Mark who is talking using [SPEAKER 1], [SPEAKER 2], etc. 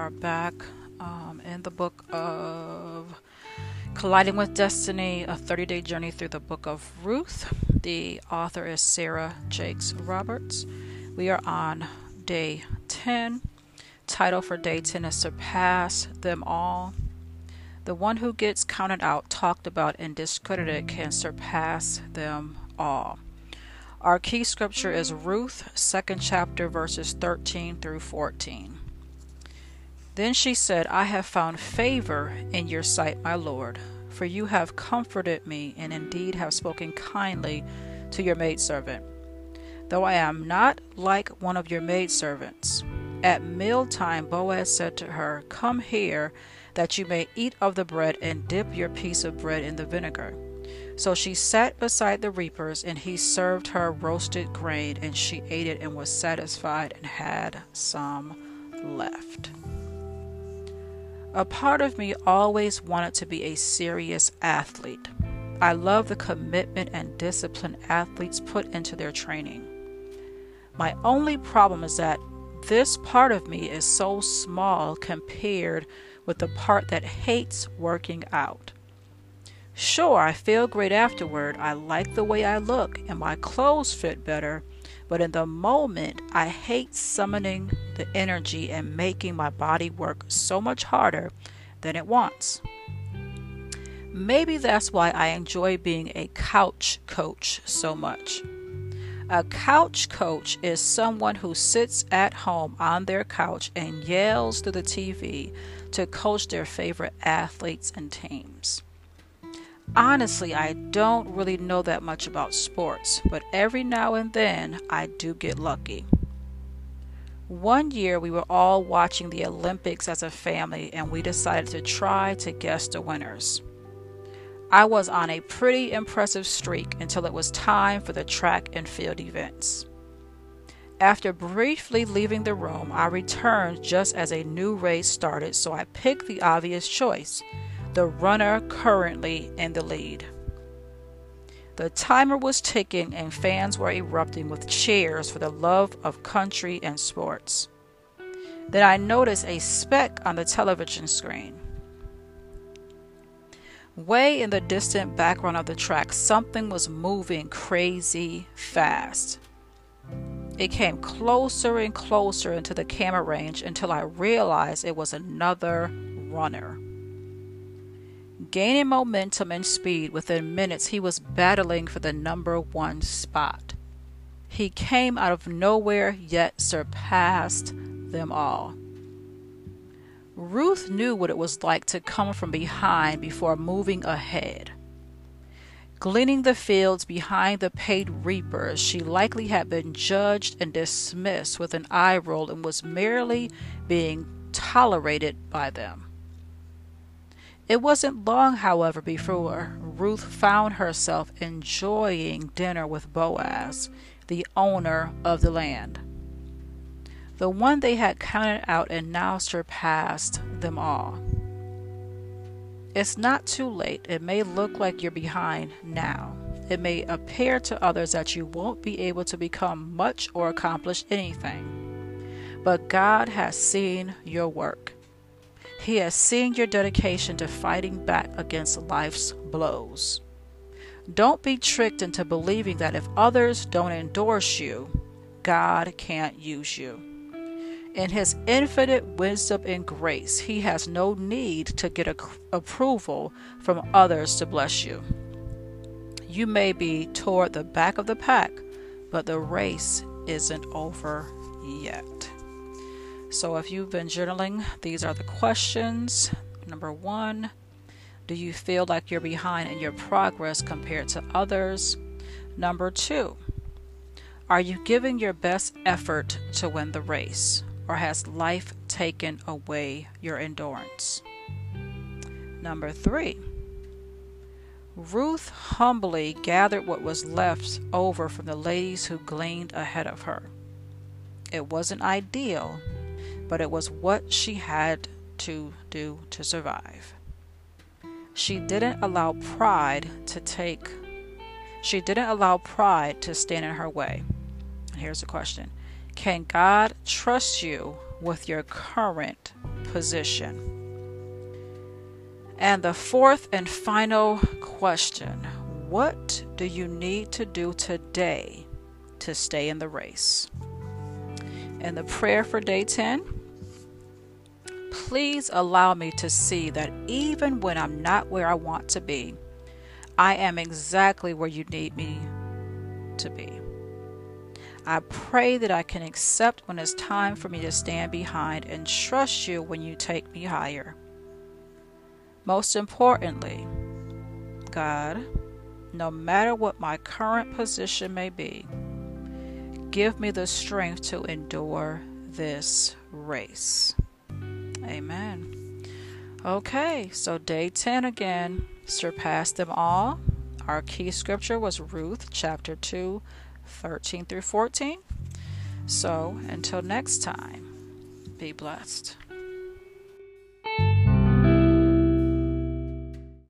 [SPEAKER 1] are back um, in the book of Colliding with Destiny, a 30 day journey through the book of Ruth. The author is Sarah Jakes Roberts. We are on day 10. Title for day 10 is Surpass Them All. The one who gets counted out, talked about, and discredited can surpass them all. Our key scripture is Ruth, second chapter, verses 13 through 14. Then she said, I have found favor in your sight, my Lord, for you have comforted me, and indeed have spoken kindly to your maidservant. Though I am not like one of your maidservants. At mealtime, Boaz said to her, Come here, that you may eat of the bread and dip your piece of bread in the vinegar. So she sat beside the reapers, and he served her roasted grain, and she ate it and was satisfied and had some left. A part of me always wanted to be a serious athlete. I love the commitment and discipline athletes put into their training. My only problem is that this part of me is so small compared with the part that hates working out. Sure, I feel great afterward. I like the way I look and my clothes fit better, but in the moment, I hate summoning the energy and making my body work so much harder than it wants. Maybe that's why I enjoy being a couch coach so much. A couch coach is someone who sits at home on their couch and yells through the TV to coach their favorite athletes and teams. Honestly, I don't really know that much about sports, but every now and then I do get lucky. One year we were all watching the Olympics as a family and we decided to try to guess the winners. I was on a pretty impressive streak until it was time for the track and field events. After briefly leaving the room, I returned just as a new race started, so I picked the obvious choice the runner currently in the lead. The timer was ticking and fans were erupting with cheers for the love of country and sports. Then I noticed a speck on the television screen. Way in the distant background of the track, something was moving crazy fast. It came closer and closer into the camera range until I realized it was another runner. Gaining momentum and speed, within minutes he was battling for the number one spot. He came out of nowhere, yet surpassed them all. Ruth knew what it was like to come from behind before moving ahead. Gleaning the fields behind the paid reapers, she likely had been judged and dismissed with an eye roll and was merely being tolerated by them. It wasn't long, however, before Ruth found herself enjoying dinner with Boaz, the owner of the land. The one they had counted out and now surpassed them all. It's not too late. It may look like you're behind now. It may appear to others that you won't be able to become much or accomplish anything. But God has seen your work. He has seen your dedication to fighting back against life's blows. Don't be tricked into believing that if others don't endorse you, God can't use you. In His infinite wisdom and grace, He has no need to get a- approval from others to bless you. You may be toward the back of the pack, but the race isn't over yet. So, if you've been journaling, these are the questions. Number one, do you feel like you're behind in your progress compared to others? Number two, are you giving your best effort to win the race, or has life taken away your endurance? Number three, Ruth humbly gathered what was left over from the ladies who gleaned ahead of her. It wasn't ideal, but it was what she had to do to survive. She didn't allow pride to take she didn't allow pride to stand in her way. Here's the question. Can God trust you with your current position. And the fourth and final question What do you need to do today to stay in the race? And the prayer for day 10 Please allow me to see that even when I'm not where I want to be, I am exactly where you need me to be. I pray that I can accept when it's time for me to stand behind and trust you when you take me higher. Most importantly, God, no matter what my current position may be, give me the strength to endure this race. Amen. Okay, so day 10 again, surpass them all. Our key scripture was Ruth chapter 2, 13 through 14. So until next time, be blessed.